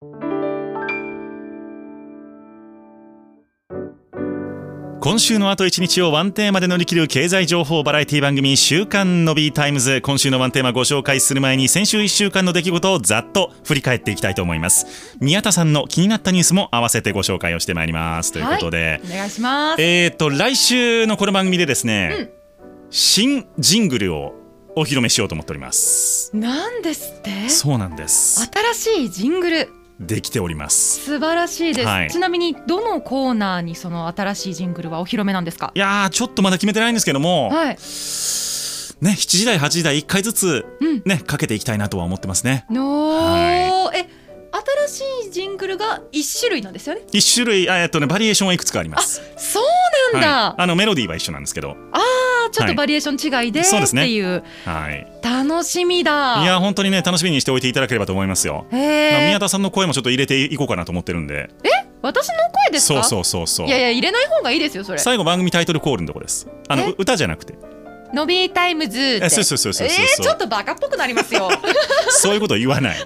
今週のあと1日をワンテーマで乗り切る経済情報バラエティ番組週刊ノビータイムズ。今週のワンテーマご紹介する前に先週1週間の出来事をざっと振り返っていきたいと思います。宮田さんの気になったニュースも合わせてご紹介をしてまいります。ということで、お願いします。えっ、と来週のこの番組でですね、うん。新ジングルをお披露目しようと思っております。なんですって？そうなんです。新しいジングルできております。素晴らしいです、はい。ちなみにどのコーナーにその新しいジングルはお披露目なんですか？いやーちょっとまだ決めてないんですけども、はい。ね7時台8時台1回ずつうん。ねかけていきたいなとは思ってますね。のはえ新しいジングルが一種類なんですよね。一種類あえっとねバリエーションはいくつかあります。そうなんだ、はい、あのメロディーは一緒なんですけど。あーちょっとバリエーション違いで、そうですね。っていう。はい。楽しみだ。いや本当にね楽しみにしておいていただければと思いますよ、まあへえ宮田さんの声もちょっと入れていこうかなと思ってるんで。私の声ですか？そうそうそうそう。いやいや入れない方がいいですよそれ。最後番組タイトルコールのとこです。あの歌じゃなくてノビータイムズって。そうそうそうそう。えー、ちょっとバカっぽくなりますよ。そういうこと言わない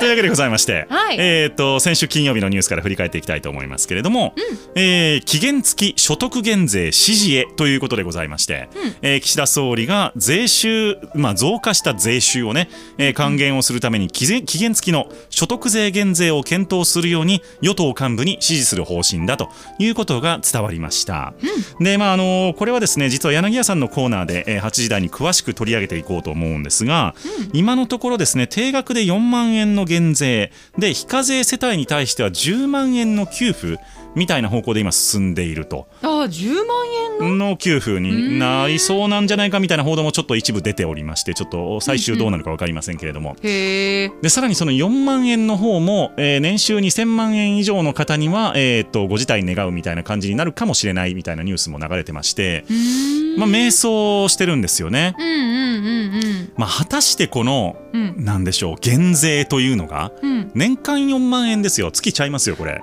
というわけでございまして、はい。えー、と先週金曜日のニュースから振り返っていきたいと思いますけれども、えー期限付き所得減税支持へということでございまして、えー岸田総理が税収、まあ、増加した税収をね、えー還元をするために期限期限付きの所得税減税を検討するように与党幹部に指示する方針だということが伝わりました。でまああのこれはですね実は柳家さんのコーナーで、えー8時台に詳しく取り上げていこうと思うんですが、今のところですね定額で4万円の減税。で非課税世帯に対しては10万円の給付みたいな方向で今進んでいると。あー10万円の？の給付になりそうなんじゃないかみたいな報道もちょっと一部出ておりましてちょっと最終どうなるか分かりませんけれども、でさらにその4万円の方も、えー年収2000万円以上の方には、えー、とご辞退願うみたいな感じになるかもしれないみたいなニュースも流れてまして、うーんまあ、迷走してるんですよね。まあ、果たしてこのなんでしょう減税というのがうん。年間4万円ですよ。月ちゃいますよこれ。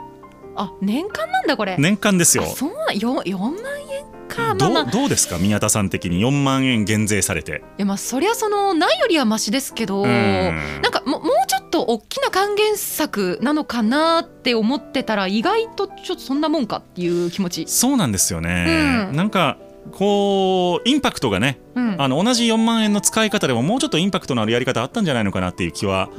あ年間なんだこれ。年間ですよ。あそうなよ4万円か。まどうどうですか宮田さん的に4万円減税されて。やまあそりゃそのないよりはマシですけどうん。なんかももうちょっと大きな還元策なのかなって思ってたら意外とちょっとそんなもんかっていう気持ち、そうなんですよね、うん。なんかこうインパクトがねうん、あの同じ4万円の使い方でももうちょっとインパクトのあるやり方あったんじゃないのかなっていう気は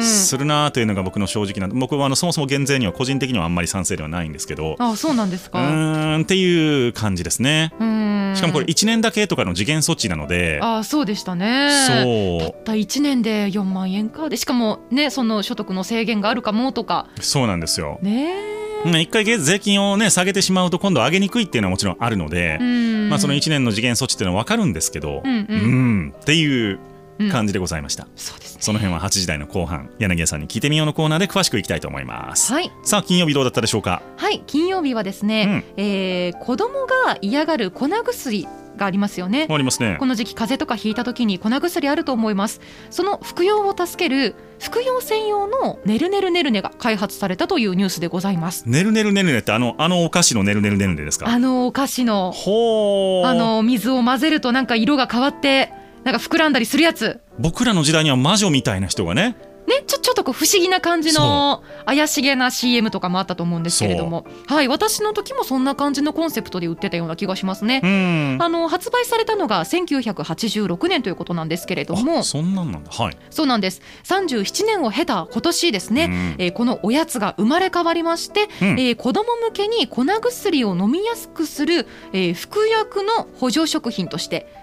するなというのが僕の正直な僕はあのそもそも減税には個人的にはあんまり賛成ではないんですけど。あそうなんですうかーんっていう感じですね。うん。しかもこれ1年だけとかの次元措置なので。あそうでしたね。そう。たった1年で4万円か。でしかもねその所得の制限があるかもとか。そうなんですよ。ねうん一回税金をね下げてしまうと今度上げにくいっていうのはもちろんあるので、うん。まあ、その1年の次元措置っていうのは分かるんですけど、うんうん。うんっていううん感じでございました、そうですね。その辺は8時台の後半柳家さんに聞いてみようのコーナーで詳しくいきたいと思います、はい。さあ金曜日どうだったでしょうか？はい金曜日はですね、えー子供が嫌がる粉薬がありますよね。ありますね。この時期風邪とかひいた時に粉薬あると思います。その服用を助ける服用専用のねるねるねるねが開発されたというニュースでございます。ねるねるねるねってあのあのお菓子のねるねるねるねですか？あのお菓子の。ほーあの水を混ぜるとなんか色が変わってなんか膨らんだりするやつ。僕らの時代には魔女みたいな人がねね、ちょちょっとこう不思議な感じの怪しげな CM とかもあったと思うんですけれども、はい、私の時もそんな感じのコンセプトで売ってたような気がしますね。うん。あの発売されたのが1986年ということなんですけれども。あそんなんなんだ。はい、そうなんです。37年を経た今年ですね、うん。えーこのおやつが生まれ変わりまして、うん。えー子ども向けに粉薬を飲みやすくする、えー服薬の補助食品としてはあ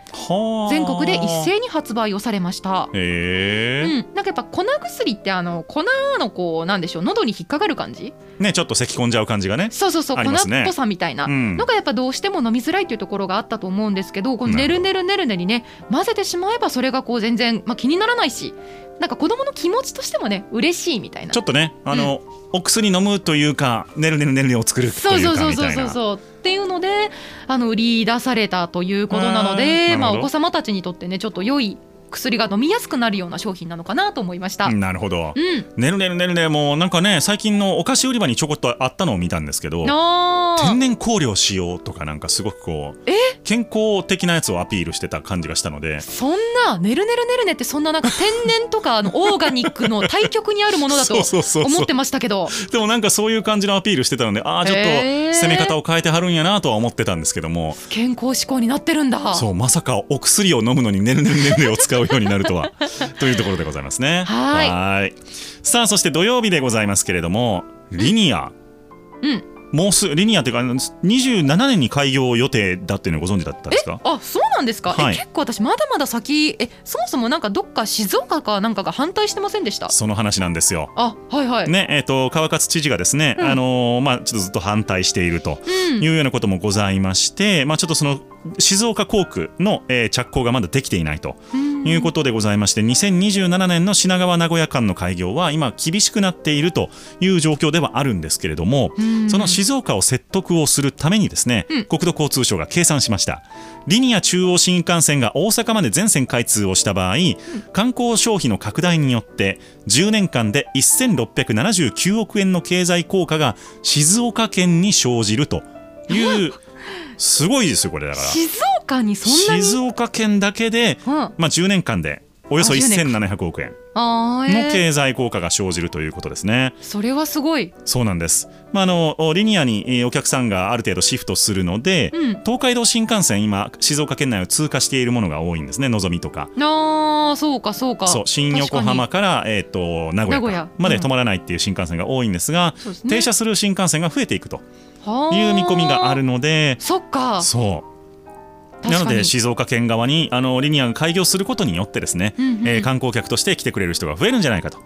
全国で一斉に発売をされました。へえ、うん、なんかやっぱ粉薬ってあの粉のこうなんでしょう喉に引っかかる感じ？ねちょっと咳込んじゃう感じがね。そうそうそう、粉っぽさみたいな。うん。のがやっぱどうしても飲みづらいっていうところがあったと思うんですけどこのねなるねるねるねにね混ぜてしまえばそれがこう全然、まあ、気にならないしなんか子供の気持ちとしてもね嬉しいみたいな。ちょっとねあの、お薬飲むというかねるねるねるねを作るとそういそううそうそうかみたいなそうそうっていうのであの売り出されたということなので、まあ、お子様たちにとってねちょっと良い薬が飲みやすくなるような商品なのかなと思いました。なるほど。うん、ねるねるねるねもうなんかね最近のお菓子売り場にちょこっとあったのを見たんですけど天然香料使用とかなんかすごくこうえ？健康的なやつをアピールしてた感じがしたので。そんなねるねるねるねってそんななんか天然とかあのオーガニックの対極にあるものだと 思ってましたけど。でもなんかそういう感じのアピールしてたのでああちょっと攻め方を変えてはるんやなとは思ってたんですけども。健康志向になってるんだ。そうまさかお薬を飲むのにねるねるねるねを使うようになるとは。というところでございますね。はい。さあそして土曜日でございますけれどもリニア、うん。もうすリニアっていうか27年に開業予定だっていうのをご存知だったんですか？あそうなんですか、はい。え結構私まだまだ先えそもそもなんかどっか静岡かなんかが反対してませんでした？その話なんですよ。あはいはい、ねえー、と川勝知事がですね、うん。あのーまあ、ちょっとずっと反対しているとうん。いうようなこともございまして、まあ、ちょっとその静岡工区の、えー着工がまだできていないと。うんいうことでございまして2027年の品川名古屋間の開業は今厳しくなっているという状況ではあるんですけれどもうん。その静岡を説得をするためにですねうん。国土交通省が計算しました。リニア中央新幹線が大阪まで全線開通をした場合観光消費の拡大によって10年間で1679億円の経済効果が静岡県に生じるというすごいですよこれだから。静岡にそんなに？静岡県だけでうん、まあ、10年間でおよそあ10年1700億円の経済効果が生じるということですね。それはすごい、そうなんです。まあ、あのリニアにえーお客さんがある程度シフトするので、うん、東海道新幹線今静岡県内を通過しているものが多いんですね。のぞみとか。あーそうかそうか。そう新横浜からえっ、と名古屋。までうん。止まらないっていう新幹線が多いんですが、そうですね。停車する新幹線が増えていくという見込みがあるので、そっか。そう。なので静岡県側にあのリニアが開業することによってですね、うんうんえー観光客として来てくれる人が増えるんじゃないかと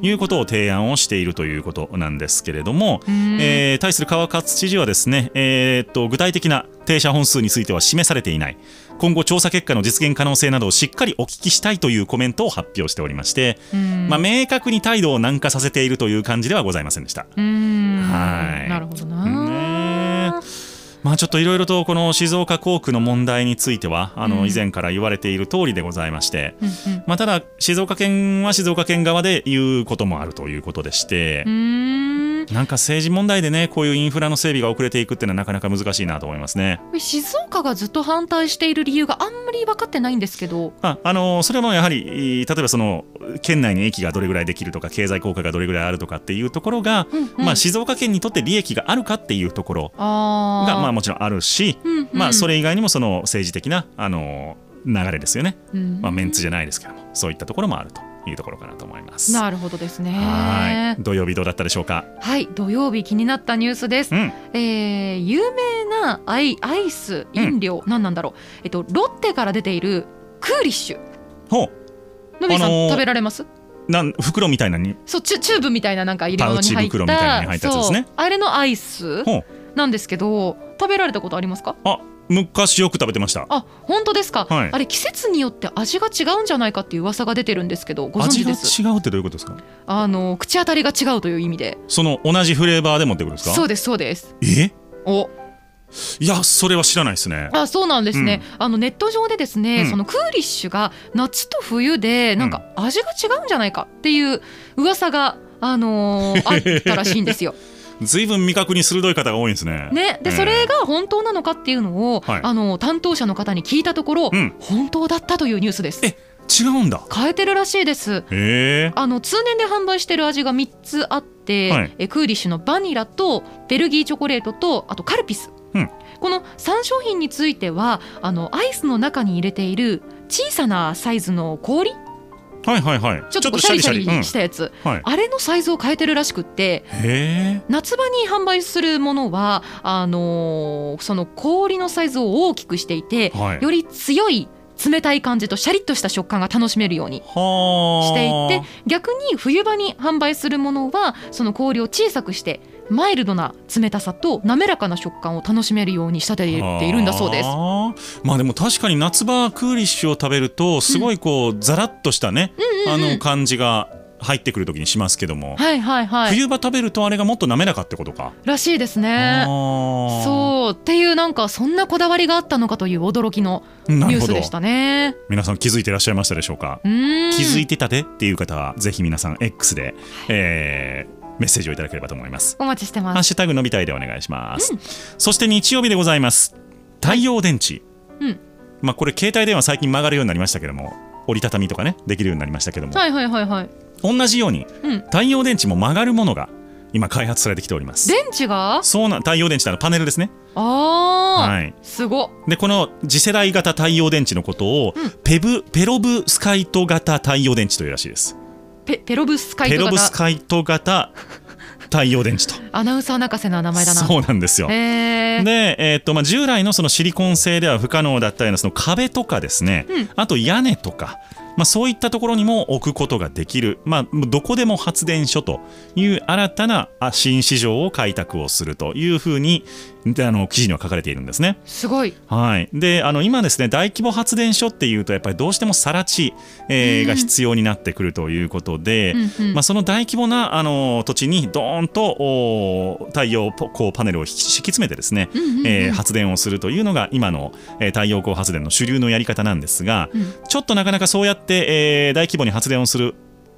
いうことを提案をしているということなんですけれども、うん。えー対する川勝知事はですね、えーっと具体的な停車本数については示されていない。今後調査結果の実現可能性などをしっかりお聞きしたいというコメントを発表しておりまして、うん。まあ、明確に態度を軟化させているという感じではございませんでした。うーん。はい。なるほどな、ねまあちょっといろいろとこの静岡工区の問題についてはあうん。の以前から言われている通りでございまして、うんうん。まあ、ただ静岡県は静岡県側で言うこともあるということでして なんか政治問題でねこういうインフラの整備が遅れていくっていうのはなかなか難しいなと思いますね。静岡がずっと反対している理由があんまり分かってないんですけど。まあ、あのそれもやはり例えばその県内に駅がどれぐらいできるとか経済効果がどれぐらいあるとかっていうところが、うんうん。まあ、静岡県にとって利益があるかっていうところがまあもちろんあるし、うんうん。まあ、それ以外にもその政治的なあの流れですよね、うん。まあ、メンツじゃないですけどもそういったところもあるというところかなと思います。なるほどですね。はい。土曜日どうだったでしょうか、はい。土曜日気になったニュースです、うん、えー有名なアイアイス飲料、何なんだろう。えっとロッテから出ているクーリッシュ。ほのびさん、あのー食べられます？うなん袋みたいなに？そうチュチューブみたいななんか入れ物に入ったたいな入ったやつですね。あれのアイスほう。なんですけど食べられたことありますか？あ昔よく食べてました。あ本当ですか、はい。あれ季節によって味が違うんじゃないかっていう噂が出てるんですけどご存味が知です？違うってどういうことですか？あの口当たりが違うという意味で。その同じフレーバーでもってことですか？そうですそうです。え？お。いやそれは知らないですね。あそうなんですね、あのネット上でですね、うん。そのクーリッシュが夏と冬でなんか味が違うんじゃないかっていう噂があのー あったらしいんですよ。ずいぶん味覚に鋭い方が多いんですね。ね、でええ。それが本当なのかっていうのを、はい。あの担当者の方に聞いたところ、うん本当だったというニュースです。え違うんだ。変えてるらしいです。へえ。あの通年で販売してる味が3つあって、はい。えクーリッシュのバニラとベルギーチョコレートとあとカルピス、うん。この3商品についてはあのアイスの中に入れている小さなサイズの氷はいはいはい。ちょっとシャリシャリしたやつ、うん。はい。あれのサイズを変えてるらしくって。夏場に販売するものはあのーその氷のサイズを大きくしていて、はい。より強い冷たい感じとシャリッとした食感が楽しめるようにはあ。していて逆に冬場に販売するものはその氷を小さくしてマイルドな冷たさと滑らかな食感を楽しめるように仕立てているんだそうです。はあ。まあでも確かに夏場クーリッシュを食べるとすごいこうザラッとしたね、あの感じが入ってくる時にしますけども、はいはいはい。冬場食べるとあれがもっと滑らかってことか。らしいですね。うそう。っていうなんかそんなこだわりがあったのかという驚きのニュースでしたね。皆さん気づいていらっしゃいましたでしょうか、う気づいてたでっていう方はぜひ皆さん X で、えーメッセージをいただければと思います。お待ちしてハますッシュタグのびたいでお願いします。そして日曜日でございます。太陽電池。うんまあこれ携帯電話最近曲がるようになりましたけども、折りたたみとかねできるようになりましたけども、はいはいはいはい同じようにうん太陽電池も曲がるものが今開発されてきております。電池が？そうな太陽電池のパネルですね。ああ、はい。すごっでこの次世代型太陽電池のことを、うんペブペロブスカイト型太陽電池というらしいです。ペペロブスカイペロブト型スカイト型。太陽電池と。アナウンサー泣かせな名前だな。そうなんですよ。へえで、えーっとまあ、従来のそのシリコン製では不可能だったようなその壁とかですね、うん。あと屋根とか、まあ、そういったところにも置くことができる、まあ、どこでも発電所という新たなあ新市場を開拓をするというふうにであの記事には書かれているんですね。すごい。はい、であの今ですね大規模発電所っていうとやっぱりどうしても更地、えーうん。が必要になってくるということで、うんうん。まあ、その大規模なあの土地にドーンとお太陽ポこうパネルを敷き詰めてですね、うんうんうん。えー発電をするというのが今の、えー太陽光発電の主流のやり方なんですが、うん。ちょっとなかなかそうやって、えー大規模に発電をする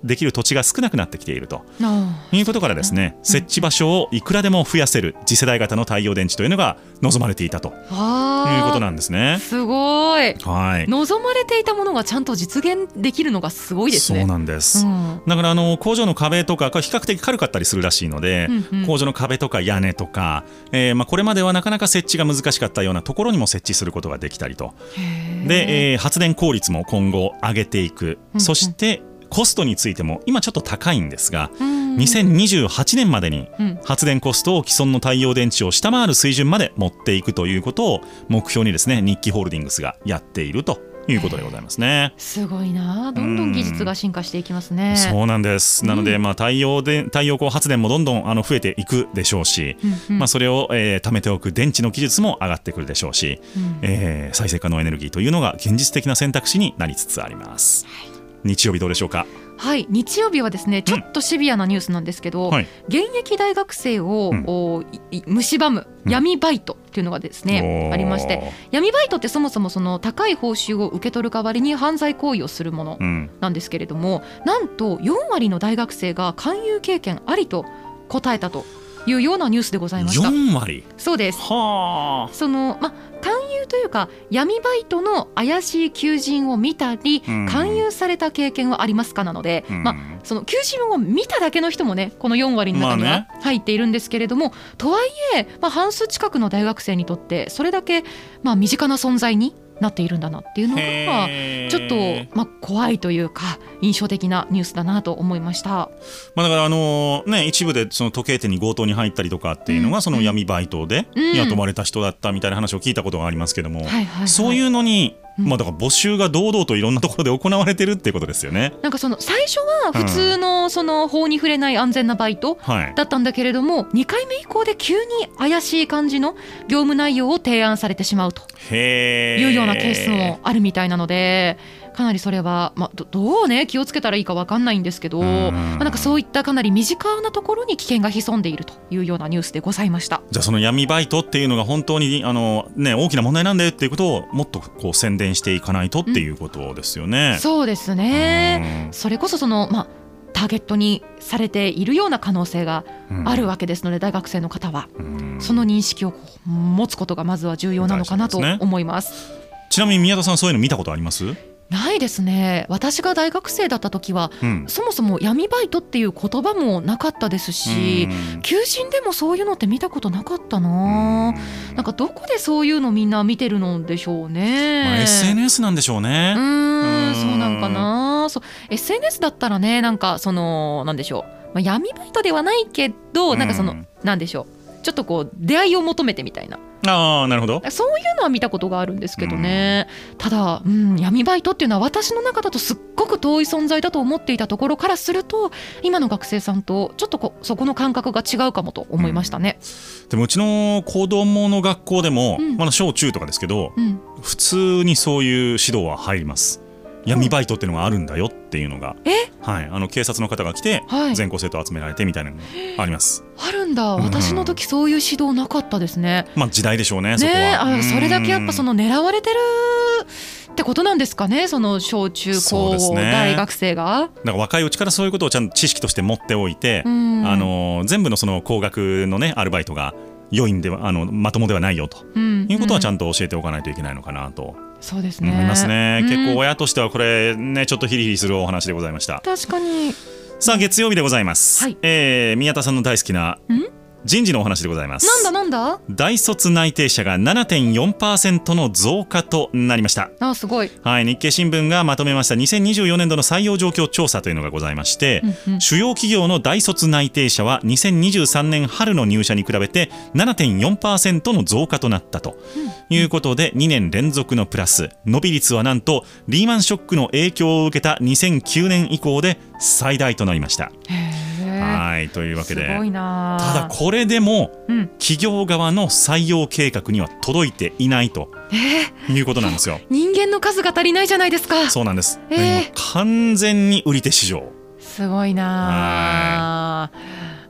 できる土地が少なくなってきていると。あいうことからですね、設置場所をいくらでも増やせる次世代型の太陽電池というのが望まれていたと。いうことなんですね。すごい。はい、望まれていたものがちゃんと実現できるのがすごいですね。そうなんです。うん。だからあの工場の壁とか比較的軽かったりするらしいので、うんうん。工場の壁とか屋根とか、えーまあ、これまではなかなか設置が難しかったようなところにも設置することができたりと。で、えー発電効率も今後上げていく、うん。そしてコストについても今ちょっと高いんですが、うん。2028年までにうん。発電コストを既存の太陽電池を下回る水準まで持っていくということを目標にですね日記ホールディングスがやっているということでございますね。すごいな。どんどん技術が進化していきますね。そうなんです。なので、うんまあ太陽で太陽光発電もどんどんあの増えていくでしょうし、うんうん。まあそれを、えー貯めておく電池の技術も上がってくるでしょうし、うん。えー再生可能エネルギーというのが現実的な選択肢になりつつあります。日曜日どうでしょうか？はい日曜日はですねちょっとシビアなニュースなんですけど、はい現役大学生を、うんお蝕むうん闇バイトっていうのがですね、おーありまして闇バイトってそもそもその高い報酬を受け取る代わりに犯罪行為をするものうん、なんですけれどもなんと4割の大学生が勧誘経験ありと答えたというようなニュースでございました。4割？そうですはあ。そのま勧誘というか闇バイトの怪しい求人を見たり、うん。勧誘された経験はありますかなので、うん。まあその求人を見ただけの人もねこの4割の中にまあは入っているんですけれども、とはいえ、まあ、半数近くの大学生にとってそれだけ、まあ、身近な存在になっているんだなっていうのがちょっと、まあ、怖いというか印象的なニュースだなと思いました。まあ、だからあのね一部でその時計店に強盗に入ったりとかっていうのがうんその闇バイトでうん。雇われた人だったみたいな話を聞いたことがありますけども、そういうのに、うんまあだから募集が堂々といろんなところで行われてるっていうことですよね。なんかその最初は普通のその法に触れない安全なバイトはい。だったんだけれども2回目以降で急に怪しい感じの業務内容を提案されてしまうと。いうようなケースもあるみたいなのでかなりそれは、まあ、どどうね気をつけたらいいか分かんないんですけど、うん。まあ、なんかそういったかなり身近なところに危険が潜んでいるというようなニュースでございました。じゃあその闇バイトっていうのが本当にあの、ね、大きな問題なんだよっていうことをもっとこう宣伝していかないとっていうことですよね。そうですね。それこそその、まあ、ターゲットにされているような可能性がうん。あるわけですので、大学生の方は。うん。その認識を持つことがまずは重要なのかなと思います。ちなみに宮田さんそういうの見たことあります、ないですね。私が大学生だった時はうん。そもそも闇バイトっていう言葉もなかったですしうん。求人でもそういうのって見たことなかったな。なんかどこでそういうのみんな見てるのでしょうね。まあ、SNS なんでしょうね。うんそうなんかな。そう SNS だったらねなんかそのなんでしょう、まあ、闇バイトではないけどなんかその、うんなんでしょうちょっとこう出会いを求めてみたいなああなるほど。そういうのは見たことがあるんですけどね、ただ、うん、闇バイトっていうのは私の中だとすっごく遠い存在だと思っていたところからすると今の学生さんとちょっとこそこの感覚が違うかもと思いましたね。でもうちの子供の学校でも、うんまだ小中とかですけどうん、普通にそういう指導は入ります。闇バイトっていうのがあるんだよっていうのが、え？はい、あの警察の方が来て、はい。全校生徒集められてみたいなのがあります。あるんだ。うん私の時そういう指導なかったですね。まあ時代でしょうね、そこは。あそれだけやっぱそのの狙われてるってことなんですかねその小中そうですね。高大学生が。だから若いうちからそういうことをちゃんと知識として持っておいて、うん。あの全部のその高額のねアルバイトが良いんではあのまともではないよとうんいうことはちゃんんと教えておかないといけないのかなとそうですね思いますね。うん結構親としてはこれねちょっとヒリヒリするお話でございました。確かにさあ月曜日でございます。はいえー宮田さんの大好きなん？人事のお話でございます。なんだなんだ？大卒内定者が7.4%の増加となりました。あすごい。はい、日経新聞がまとめました2024年度の採用状況調査というのがございまして、うんうん主要企業の大卒内定者は2023年春の入社に比べて7.4%の増加となったということで2年連続のプラス伸び率はなんとリーマンショックの影響を受けた2009年以降で最大となりました。へえ。はいというわけでただこれでもうん企業側の採用計画には届いていないということなんですよ。人間の数が足りないじゃないですか。そうなんです。えー完全に売り手市場。すごいな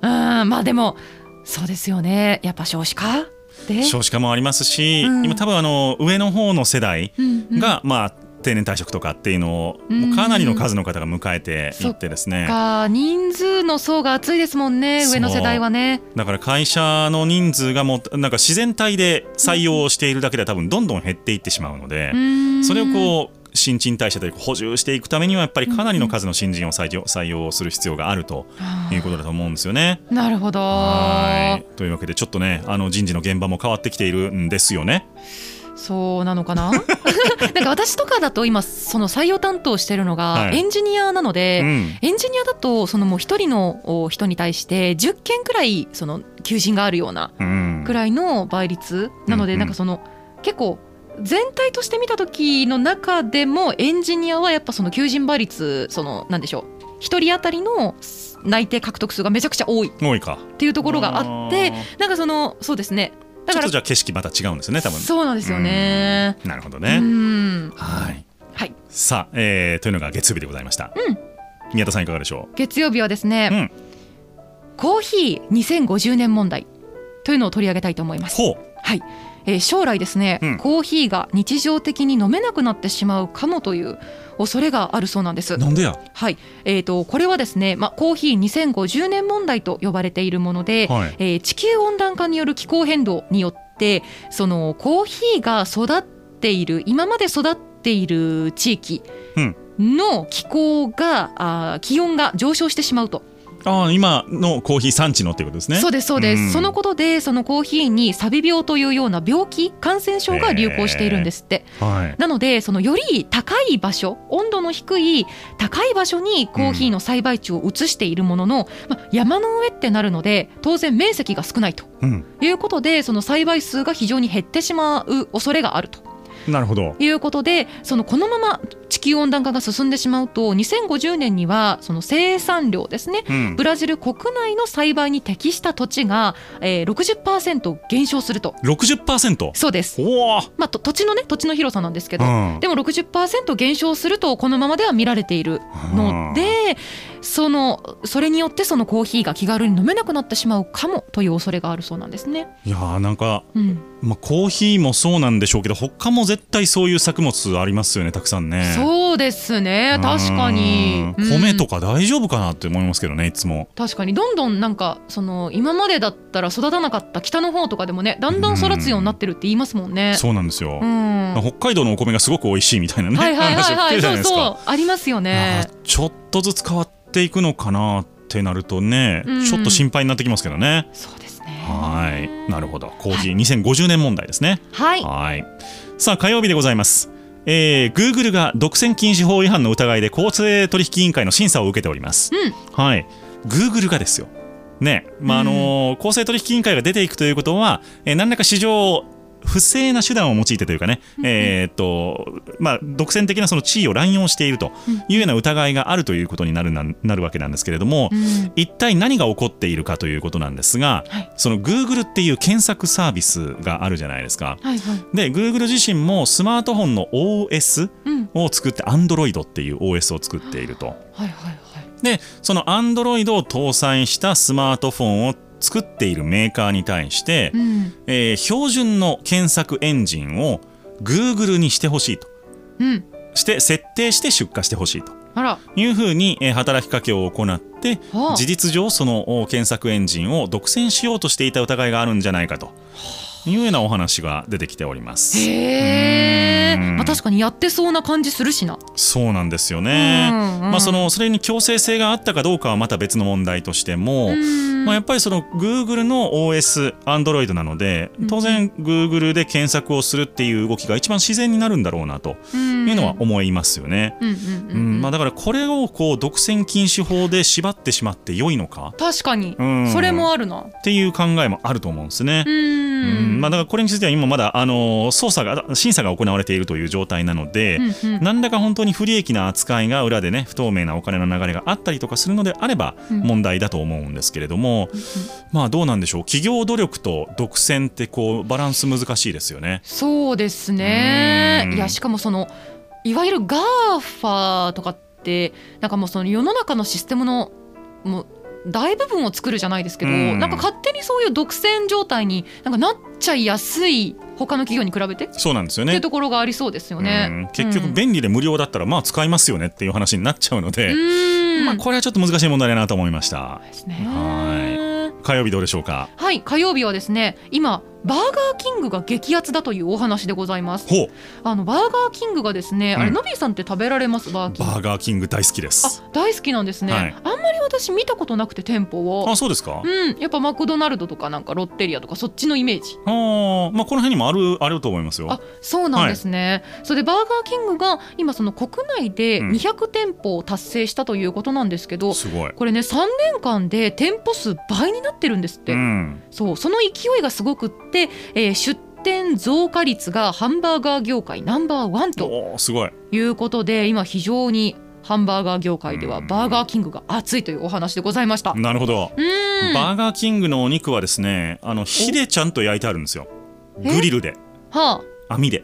あ。うんまあでもそうですよねやっぱ少子化？で？少子化もありますし、うん今多分あの上の方の世代うんうんが、まあ定年退職とかっていうのを、うんもうかなりの数の方が迎えていってですね。か人数の層が厚いですもんね上の世代はね。だから会社の人数がもうなんか自然体で採用をしているだけでは多分どんどん減っていってしまうので、それをこう新陳代謝で補充していくためにはやっぱりかなりの数の新人を採用採用する必要があるとういうことだと思うんですよね。なるほど。はいというわけでちょっとねあの人事の現場も変わってきているんですよね。そうなのかな？なんか私とかだと今その採用担当してるのがはい。エンジニアなので、うん。エンジニアだとそのもう一人のお人に対して10件くらいその求人があるようなうん。くらいの倍率なのでなんかその結構全体として見た時の中でもエンジニアはやっぱその求人倍率そのなんでしょう一人当たりの内定獲得数がめちゃくちゃ多い。っ多いか。ていうところがあってー。なんかそのそうですねだからちょっとじゃあ景色また違うんですね多分。そうなんですよね。うなるほどね。んはい。はいさあ、えー、というのが月曜日でございました。うん宮田さんいかがでしょ月曜日はですね、うんコーヒー2050年問題というのを取り上げたいと思います。う。ほう。はい、えー将来ですね、うんコーヒーが日常的に飲めなくなってしまうかもという恐れがあるそうなんです。なんでや？はい、えー、とこれはですね、まあ、コーヒー2050年問題と呼ばれているもので、はい。えー地球温暖化による気候変動によってそのコーヒーが育っている今まで育っている地域うんの気候が、あー気温が上昇してしまうと。ああ、今のコーヒー産地のっていうことですね。そうですそうです、うんそのことでそのコーヒーにサビ病というような病気感染症が流行しているんですってはい。なのでそのより高い場所温度の低い高い場所にコーヒーの栽培地を移しているものの、まあ、山の上ってなるので当然面積が少ないとうん。いうことでその栽培数が非常に減ってしまう恐れがあるとなるほど。いうことでそのこのまま地球温暖化が進んでしまうと2050年にはその生産量ですねうんブ。ラジル国内の栽培に適した土地が、えー、60%減少すると六十パーセント？そうです、おお。まあ、と土地のね土地の広さなんですけど、うんでも60%減少するとこのままでは見られているのでそのそれによってそのコーヒーが気軽に飲めなくなってしまうかもという恐れがあるそうなんですね。いやーなんか、うん、まあ、コーヒーもそうなんでしょうけど他も絶対そういう作物ありますよねたくさんね。そうですね確かにうん米とかか大丈夫かなって思いますけどねいつも。確かにどんどんなんかその今までだったら育たなかった北の方とかでもねだんだん育つようになってるって言いますもんね。そうなんですよ。うん北海道のお米がすごく美味しいみたいなね、はいはいはいはい。そうそうありますよねか。ちょっとずつ変わっていくのかなってなるとね、うんちょっと心配になってきますけどね。そうですね。はい、なるほど。コーヒー2050年問題ですね。はい。はい。さあ火曜日でございます。えー、Google が独占禁止法違反の疑いで公正取引委員会の審査を受けております。うんはい。Google がですよ。ね、まああのー公正取引委員会が出ていくということは、えー何らか市場不正な手段を用いてというかね、えーっとまあ、独占的なその地位を乱用しているというような疑いがあるということになるななるわけなんですけれども、うん。一体何が起こっているかということなんですが、はい。その Google っていう検索サービスがあるじゃないですか。はいはい。で Google 自身もスマートフォンの OS うん。を作って Android っていう OS を作っていると。はいはいはい。でその Android を搭載したスマートフォンを作っているメーカーに対して、うん。えー標準の検索エンジンを Google にしてほしいと。うん。して設定して出荷してほしいと。いうふうに、えー働きかけを行ってはあ。事実上そのお検索エンジンを独占しようとしていた疑いがあるんじゃないかというようなお話が出てきております。へえ、うんまあ、確かにやってそうな感じするしな。そうなんですよね。うんうんまあ、そのそれに強制性があったかどうかはまた別の問題としても、うんまあ、やっぱりその Google の OS、Android なので当然 Google で検索をするっていう動きが一番自然になるんだろうなというのは思いますよね。うんうんううん。ん。まあ、だからこれをこう独占禁止法で縛ってしまって良いのか。確かに、うん。それもあるな。っていう考えもあると思うんですね。ううん。んまあ、だからこれについては今まだあの捜査が審査が行われているという状態なので、うんうん。何らか本当に不利益な扱いが裏でね不透明なお金の流れがあったりとかするのであればうん。問題だと思うんですけれども、まあどうなんでしょう。企業努力と独占ってこうバランス難しいですよね。そうですね。うん。いやしかもそのいわゆる GAFA とかってなんかもうその世の中のシステムのもう大部分を作るじゃないですけど、うんなんか勝手にそういう独占状態になんかなっちゃいやすい他の企業に比べてっそうなんですよねていう。ところがありそうですよね。うん結局便利で無料だったらまあ使いますよねっていう話になっちゃうので、うんまあこれはちょっと難しい問題だなと思いました。は火曜日どうでしょうか？はい火曜日はですね今バーガーキングが激アツだというお話でございます。ほう。あのバーガーキングがですね、あれうん。ノビーさんって食べられます？バーバーガーキング大好きです。あ大好きなんですね、はい。あんまり私見たことなくて店舗を。あそうですか？うん。やっぱマクドナルドとかなんかロッテリアとかそっちのイメージ。あーまあこの辺にもあるあると思いますよ。あそうなんですね、それでバーガーキングが今その国内でうん。200店舗を達成したということなんですけど、すごい。これね3年間で店舗数倍になってるんですって、うん。そうその勢いがすごくって、えー出店増加率がハンバーガー業界ナンバーワンとい。いうことで今非常にハンバーガー業界ではうんバーガーキングが熱いというお話でございました。なるほど。バーガーキングのお肉はですね、あの火でちゃんと焼いてあるんですよ。え？グリルで、は網で、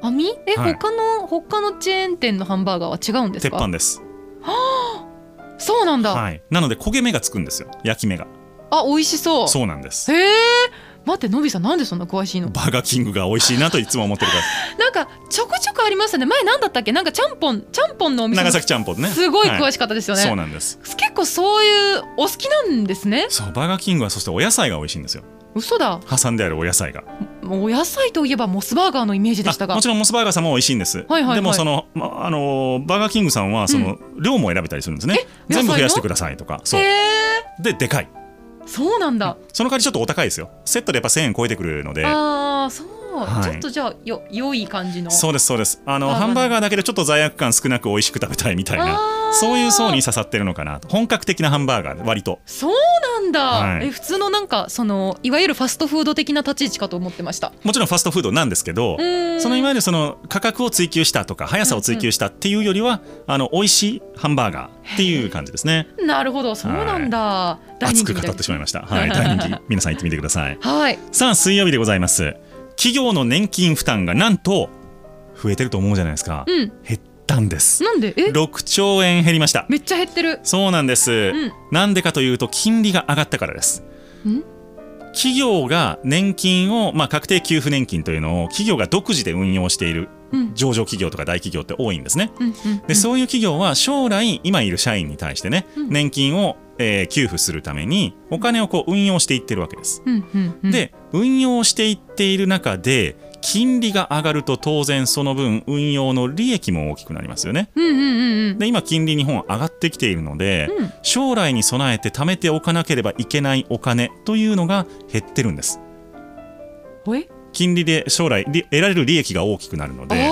あ、網？え、はい他の他のチェーン店のハンバーガーは違うんです鉄か板です。そうなんだ、はい。なので焦げ目がつくんですよ。焼き目が。あ美味しそうそうなんです。へえ待ってのびさんなんでそんな詳しいの？バーガーキングが美味しいなといつも思ってるか なんかちょこちょこありましたね前なんだったっけ？なんかちゃんぽんちゃんぽんのおら。店長崎ちゃんぽんね。すごい詳はしかったですよね、そうなんです。結構そういうお好きなんですね？そうバーガーキングはそしてお野菜が美味しいんですよ。嘘だ挟んであるお野菜が。もうお野菜といえばモスバーガーのイメージでしたがあもちろんモスバーガーさんも美味しいんです。はいはいはいでもその、まあのバーガーキングさんはその、量も選べたりするんですね。全部増やしてくださいとか。そうででかい。そうなんだ、その代わりちょっとお高いですよ。セットでやっぱ1000円超えてくるので。ああそう、はい。ちょっとじゃあよ良い感じの。そうですそうです。あのハンバーガーだけでちょっと罪悪感少なく美味しく食べたいみたいな。そういう層に刺さってるのかなと。本格的なハンバーガー割と。そうなんだ、はい。え普通のなんかそのいわゆるファストフード的な立ち位置かと思ってました。もちろんファストフードなんですけどうん。そのいわゆるその価格を追求したとか速さを追求したっていうよりはあの美味しいハンバーガーっていう感じですね。なるほど。そうなんだ、大熱く語ってしまいました。はい。大人気。皆さん行ってみてください。はい。さあ水曜日でございます企業の年金負担がなんと増えてると思うじゃないですか。うん。減ったんです。なんで？え？6兆円減りました。めっちゃ減ってる。そうなんです、ん。なんでかというと金利が上がったからです。ん？企業が年金を、まあ、確定給付年金というのを企業が独自で運用しているうん上場企業とか大企業って多いんですね。でそういう企業は将来今いる社員に対してね、うん。年金を、えー給付するためにお金をこう運用していってるわけです、で運用していっている中で金利が上がると当然その分運用の利益も大きくなりますよね。で今金利日本上がってきているので、うん。将来に備えて貯めておかなければいけないお金というのが減ってるんです。え？金利で将来り得られる利益が大きくなるので。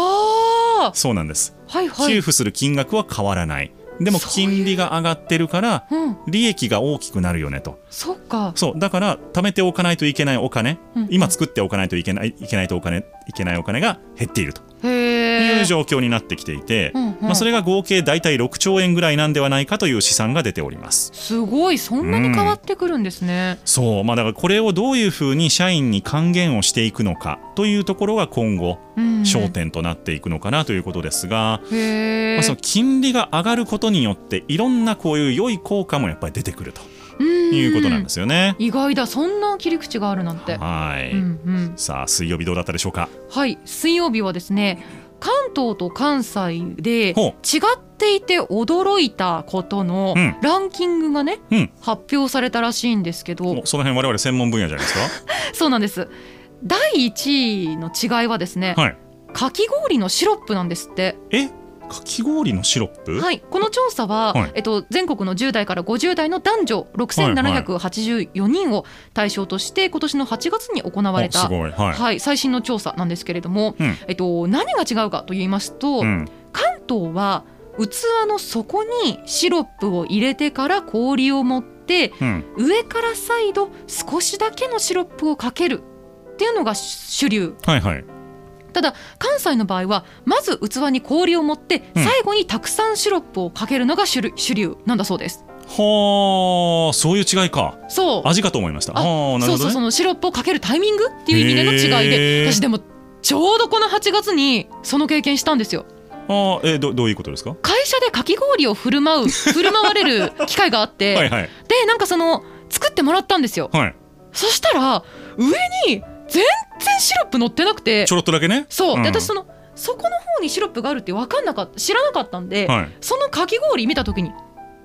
そうなんです、はいはい。給付する金額は変わらないでも金利が上がってるからうん、利益が大きくなるよねと。そっか。そう。だから貯めておかないといけないお金、うん。今作っておかないといけないいけないとお金いけないお金が減っていると。へえ。いう状況になってきていて、うんうん。まあ、それが合計大体6兆円ぐらいなんではないかという試算が出ております。すごい。そんなに変わってくるんですね。そう。まあだからこれをどういうふうに社員に還元をしていくのかというところが今後うん焦点となっていくのかなということですが、まあ、その金利が上がることによっていろんなこういう良い効果もやっぱり出てくるということなんですよね。意外だそんな切り口があるなんて。はい、うんうん、さあ水曜日どうだったでしょうか？はい。水曜日はですね関東と関西で違っていて驚いたことのうん。ランキングがね、うん。発表されたらしいんですけど。おその辺我々専門分野じゃないです そうなんです。第1位の違いはですね、か。はい。かき氷のシロップなんですって。え？かき氷のシロップ？はい、この調査は、はい。えっと、全国の10代から50代の男女6784人を対象として今年の8月に行われた、おすごい。はい。はい、最新の調査なんですけれども、うん。えっと、何が違うかと言いますと、うん。関東は器の底にシロップを入れてから氷を持ってうん。上から再度少しだけのシロップをかけるっていうのが主流。はいはい。ただ関西の場合はまず器に氷を持ってうん。最後にたくさんシロップをかけるのが主流なんだそうです。はあそういう違いか。そう。味かと思いました。あああなるほどね。そうそうそのシロップをかけるタイミングっていう意味での違いで私でもちょうどこの8月にその経験したんですよ。あーえどどういうことですか？会社でかき氷を振る舞う振る舞われる 機会があって、はいはい。でなんかその作ってもらったんですよ。はい。そしたら上に全然シロップ乗ってなくて。ちょろっとだけね。そう、うん。で私そのそこの方にシロップがあるって分かんなかった。知らなかったんで、はい。そのかき氷見た時に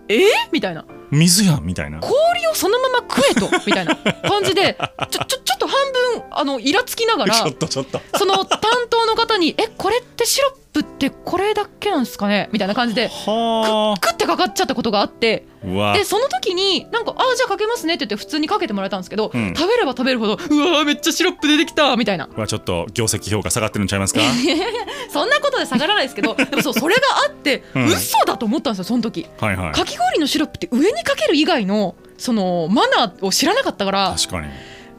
え？ー、みたいな。水やんみたいな。氷をそのまま食えとみたいな感じでちょちょちょっと半分あのイラつきながら ちょっとちょっと。その担当の方に「えこれってシロップってこれだけなんですかね?」みたいな感じでは食ってかかっちゃったことがあって。でその時になんか「あじゃあかけますね」って言って普通にかけてもらえたんですけど、うん。食べれば食べるほど「うわーめっちゃシロップ出てきた」みたいな。うわちょっと業績評価下がってるんちゃいますか？そんなことで下がらないですけど でもそうそれがあって、うん。嘘だと思ったんですよその時。はいはい。かき氷のシロップって上にかける以外のそのマナーを知らなかったから確かに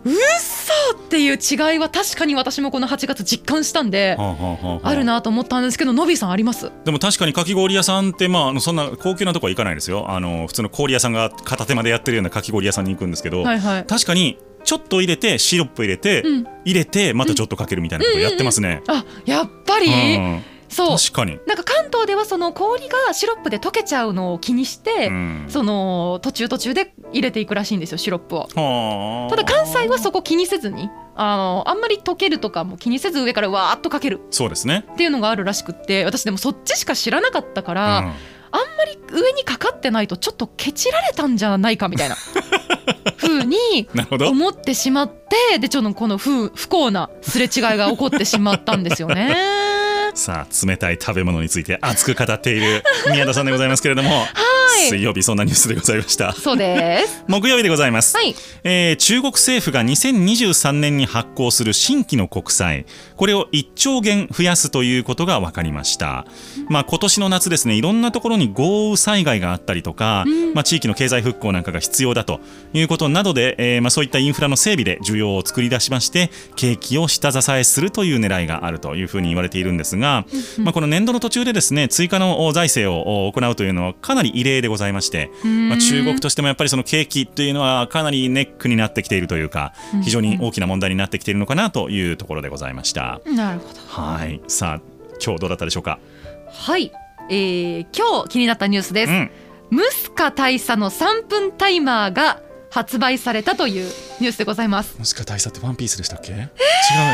嘘っていう違いは確かに私もこの8月実感したんではあはあはあはあ。あるなと思ったんですけどのびさんあります？でも確かにかき氷屋さんってまあそんな高級なとこは行かないですよ。あの普通の氷屋さんが片手までやってるようなかき氷屋さんに行くんですけど、はいはい。確かにちょっと入れてシロップ入れて、うん。入れてまたちょっとかけるみたいなことやってますね、あやっぱり、うんそう。確かに、なんか関東ではその氷がシロップで溶けちゃうのを気にして、うん。その途中途中で入れていくらしいんですよシロップを。はあ。ただ関西はそこ気にせずにあのあんまり溶けるとかも気にせず上からわーっとかける。そうですね、っていうのがあるらしくって私でもそっちしか知らなかったから、うん。あんまり上にかかってないとちょっとケチられたんじゃないかみたいな 風になるほど。思ってしまってでちょっとこの不不幸なすれ違いが起こってしまったんですよね。さあ冷たい食べ物について熱く語っている宮田さんでございますけれども、い。水曜日そんなニュースでございました。そうです。木曜日でございます、はい。えー中国政府が2023年に発行する新規の国債。これを1兆元増やすということが分かりました、まあ、今年の夏ですねいろんなところに豪雨災害があったりとか、まあ、地域の経済復興なんかが必要だということなどで、えーまあ、そういったインフラの整備で需要を作り出しまして景気を下支えするという狙いがあるというふうに言われているんですが、まあ、この年度の途中でですね追加のお財政を行うというのはかなり異例でございまして、まあ、中国としてもやっぱりその景気というのはかなりネックになってきているというか非常に大きな問題になってきているのかなというところでございました。なるほど。はいさあ今日どうだったでしょうか、はい。えー、今日気になったニュースです。うん、ムスカ大佐の3分タイマーが発売されたというニュースでございます。もしか大佐ってワンピースでしたっけ、違う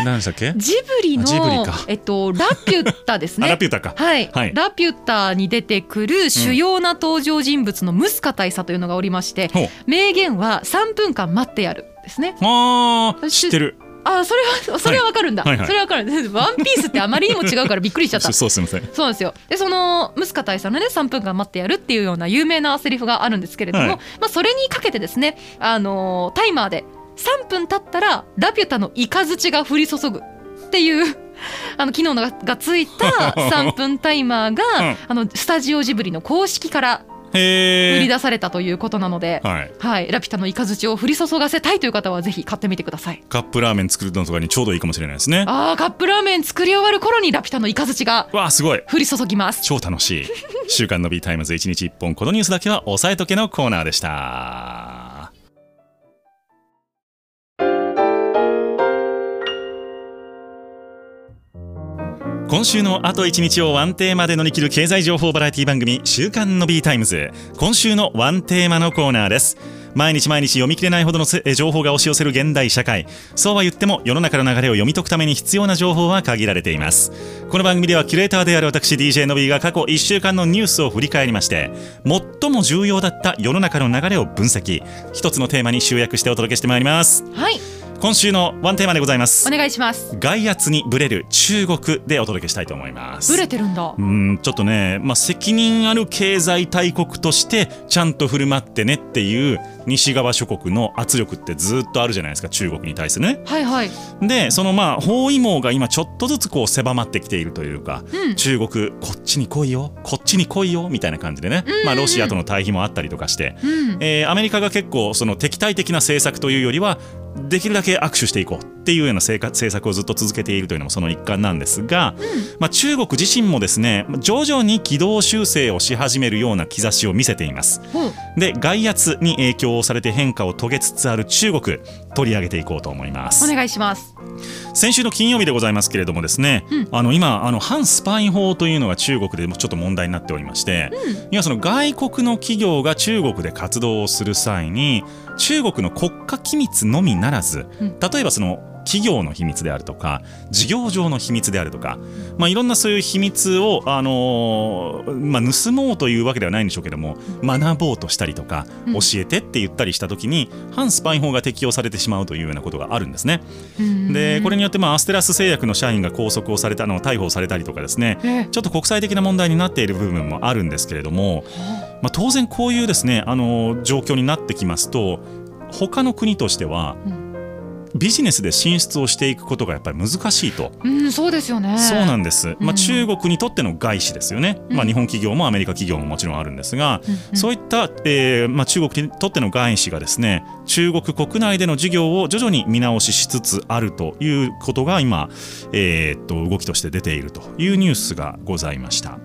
何でしたっけ？ジブリのあジブリか。えっとラピュッタですね。あラピュータか。はい、はい。ラピュッタに出てくる主要な登場人物のムスカ大佐というのがおりまして、ほう。名言は3分間待ってやるですね。あー知ってるあそれはそれはわかるんだ、はい。はいはい。それはわかる。ワンピースってあまりにも違うからびっくりしちゃった。そうすみませんそうなんですよ。でそのムスカ大佐のね3分間待ってやるっていうような有名なセリフがあるんですけれども、はい。まあ、それにかけてですね、あのータイマーで3分経ったらラピュタのイカズチが降り注ぐっていう あの機能ががついた 3分タイマーが、うん。あのスタジオジブリの公式から売り出されたということなので、はい。はい、ラピュタのイカズチを降り注がせたいという方はぜひ買ってみてください。カップラーメン作るのとかにちょうどいいかもしれないですね。あーカップラーメン作り終わる頃にラピュタのイカズチがわあすごい。降り注ぎます。超楽しい。週刊ノビータイムズ1日1本。このニュースだけは押さえとけのコーナーでした今週のあと1日をワンテーマで乗り切る経済情報バラエティ番組週刊の B タイムズ。今週のワンテーマのコーナーです。毎日毎日読み切れないほどの情報が押し寄せる現代社会。そうは言っても世の中の流れを読み解くために必要な情報は限られています。この番組ではキュレーターである私 DJ の B が過去1週間のニュースを振り返りまして最も重要だった世の中の流れを分析。一つのテーマに集約してお届けしてまいります。はい、今週のワンテーマでございますお願いします。外圧にブレる中国でお届けしたいと思いますブレてるんだう。んちょっとね、まあ、責任ある経済大国としてちゃんと振る舞ってねっていう西側諸国の圧力ってずっとあるじゃないですか中国に対するね。はいはい。でそのまあ包囲網が今ちょっとずつこう狭まってきているというか、うん中国こっちに来いよこっちに来いよみたいな感じでね、まあ、ロシアとの対比もあったりとかして、うん。えーアメリカが結構その敵対的な政策というよりはできるだけ握手していこう。っていうような政策政策をずっと続けているというのもその一環なんですが、まあ、中国自身もですね徐々に軌道修正をし始めるような兆しを見せています。ほうで外圧に影響をされて変化を遂げつつある中国取り上げていこうと思います。お願いします。先週の金曜日でございますけれどもですね、うん。あの今あの反スパイ法というのが中国でもちょっと問題になっておりまして、今その外国の企業が中国で活動をする際に中国の国家機密のみならず、うん。例えばその企業の秘密であるとか事業上の秘密であるとか、まあ、いろんなそういう秘密を、あのーまあ、盗もうというわけではないんでしょうけども学ぼうとしたりとかうん。教えてって言ったりした時に反スパイ法が適用されてしまうというようなことがあるんですね。でこれによってまあアステラス製薬の社員が拘束をされたの逮捕されたりとかですねえちょっと国際的な問題になっている部分もあるんですけれども、まあ、当然こういうですねあの状況になってきますと他の国としてはうんビジネスで進出をしていくことがやっぱり難しいと。うん、そうですよね。そうなんです、まあ、うん中国にとっての外資ですよね、まあ、うん日本企業もアメリカ企業ももちろんあるんですが、うんうんそういった、えーまあ、中国にとっての外資がですね中国国内での事業を徐々に見直ししつつあるということが今、えーっと動きとして出ているというニュースがございました。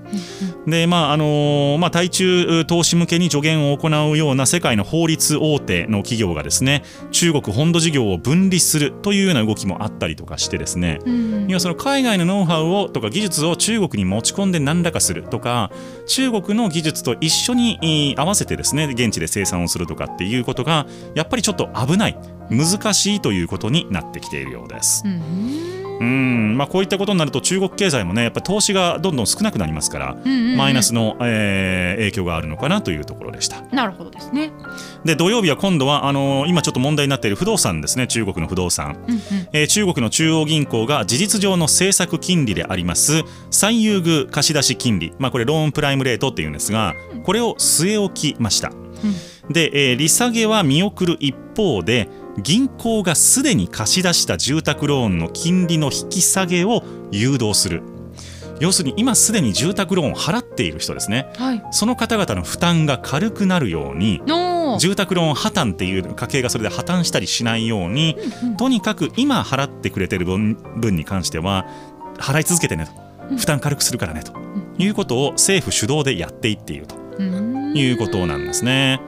でまああのーまあ、対中投資向けに助言を行うような世界の法律大手の企業がですね中国本土事業を分離するというような動きもあったりとかしてですねうん要はその海外のノウハウをとか技術を中国に持ち込んで何らかするとか中国の技術と一緒にえー合わせてですね現地で生産をするとかっていうことがやっぱりちょっと危ない難しいということになってきているようです。うんうんまあ、こういったことになると中国経済もねやっぱり投資がどんどん少なくなりますからうんうんうんマイナスの、えー影響があるのかなというところでした。なるほどですね。で土曜日は今度はあのー今ちょっと問題になっている不動産ですね中国の不動産。うんうんえー中国の中央銀行が事実上の政策金利であります最優遇貸出金利、まあ、これローンプライムレートっていうんですがこれを据え置きました。で、えー利下げは見送る一方で銀行がすでに貸し出した住宅ローンの金利の引き下げを誘導する。要するに今すでに住宅ローンを払っている人ですね。はい。その方々の負担が軽くなるようにの住宅ローン破綻っていう家計がそれで破綻したりしないようにとにかく今払ってくれてる分分に関しては払い続けてねと。負担軽くするからねと。いうことを政府主導でやっていっているとうん。いうことなんですね。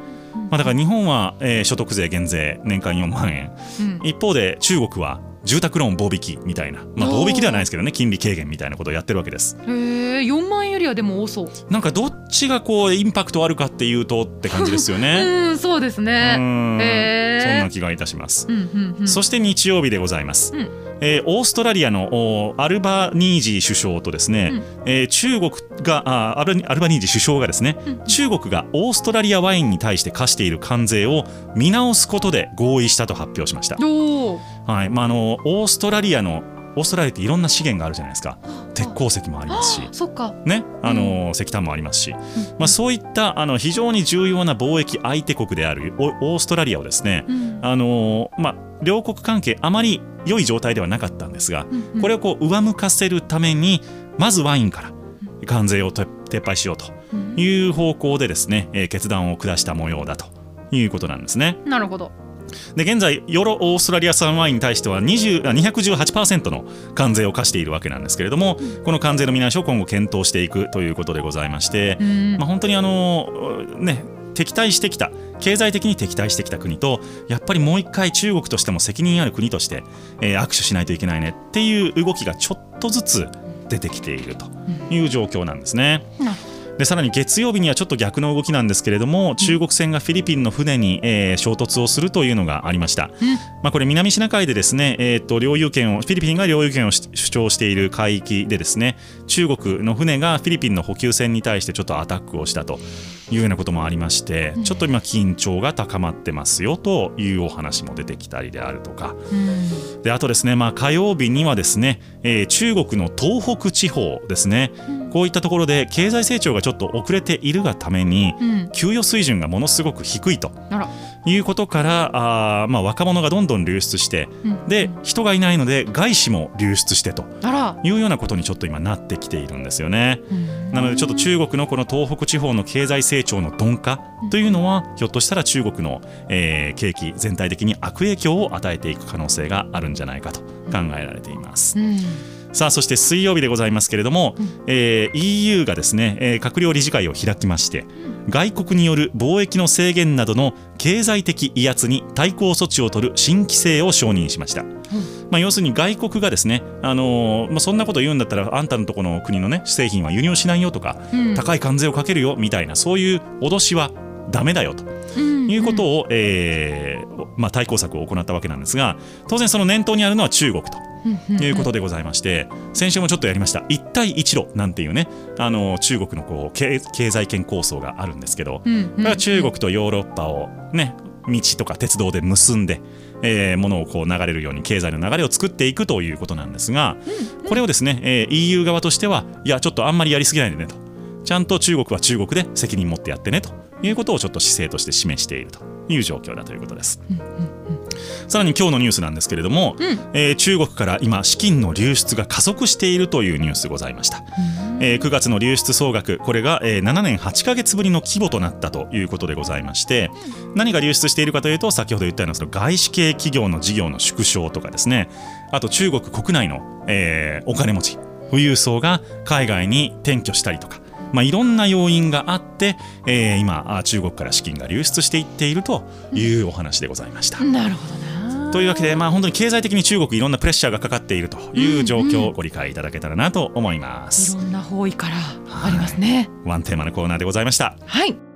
まあ、だから日本は、えー所得税減税年間4万円。うん。一方で中国は住宅ローン棒引きみたいな、まあ、棒引きではないですけどね金利軽減みたいなことをやってるわけです。へえ4万円よりはでも多そう。なんかどっちがこうインパクトあるかっていうとって感じですよね。うんそうですうね。ん。へー。そんな気がいたします。うんうんうん。そして日曜日でございます、うん。えーオーストラリアのおアルバニージー首相とですね、うん。えー中国があアルアルバニージー首相がですね、うん。中国がオーストラリアワインに対して課している関税を見直すことで合意したと発表しました、おーはい。まあ、あのオーストラリアのオーストラリアっていろんな資源があるじゃないですか。鉄鉱石もありますし。あそっか。ね。あの石炭もありますし、まあ、そういったあの非常に重要な貿易相手国であるオオーストラリアをですね、うん。あのまあ、両国関係あまり良い状態ではなかったんですが、うんこれをこう上向かせるためにまずワインから関税を撤撤廃しようとうん。いう方向でですね、えー決断を下した模様だということなんですね。なるほどで現在ヨーロオーストラリア産ワインに対しては20あ218%の関税を課しているわけなんですけれども、この関税の見直しを今後検討していくということでございまして、うん。まあ、本当にあのね敵対してきた経済的に敵対してきた国とやっぱりもう一回中国としても責任ある国として、えー握手しないといけないねっていう動きがちょっとずつ出てきているという状況なんですね。なるでさらに月曜日にはちょっと逆の動きなんですけれども中国船がフィリピンの船に、えー衝突をするというのがありました、うん。まあ、これ南シナ海でですね、えー、と領有権をフィリピンが領有権をし主張している海域でですね中国の船がフィリピンの補給船に対してちょっとアタックをしたというようなこともありましてちょっと今緊張が高まってますよというお話も出てきたりであるとか。うん。であとですね、まあ、火曜日にはですね、えー中国の東北地方ですね、こういったところで経済成長がちょっと遅れているがために、うん。給与水準がものすごく低いということからあー、まあ、若者がどんどん流出してうん。で人がいないので外資も流出してというようなことにちょっと今なってきているんですよね。うん。なのでちょっと中国のこの東北地方の経済成長の鈍化というのはひょっとしたら中国の、えー景気全体的に悪影響を与えていく可能性があるんじゃないかと考えられています。うんさあそして水曜日でございますけれども、えー EU がですね、えー閣僚理事会を開きまして外国による貿易の制限などの経済的威圧に対抗措置を取る新規制を承認しました。まあ、要するに外国がですね、あのーまあ、そんなこと言うんだったらあんたのとこの国のね製品は輸入しないよとか、うん。高い関税をかけるよみたいなそういう脅しはダメだよとうん。いうことを、えーまあ、対抗策を行ったわけなんですが当然その念頭にあるのは中国と。うんいうことでございまして先週もちょっとやりました。一帯一路なんていうねあの中国のこう経経済圏構想があるんですけど、うんこれは中国とヨーロッパをね道とか鉄道で結んで、えー、ものをこう流れるように経済の流れを作っていくということなんですが、これをですね、えー EU 側としてはいやちょっとあんまりやりすぎないでねと。ちゃんと中国は中国で責任持ってやってねということをちょっと姿勢として示しているという状況だということです。さらに今日のニュースなんですけれども、うん。えー中国から今資金の流出が加速しているというニュースございました。えー9月の流出総額これが、えー7年8ヶ月ぶりの規模となったということでございまして何が流出しているかというと先ほど言ったようなその外資系企業の事業の縮小とかですね。あと中国国内の、えーお金持ち富裕層が海外に転居したりとか、まあ、いろんな要因があって、えー今あ中国から資金が流出していっているというお話でございました。なるほどなというわけで、まあ、本当に経済的に中国いろんなプレッシャーがかかっているという状況をご理解いただけたらなと思います。いろんな方位からありますねワンテーマのコーナーでございました。はい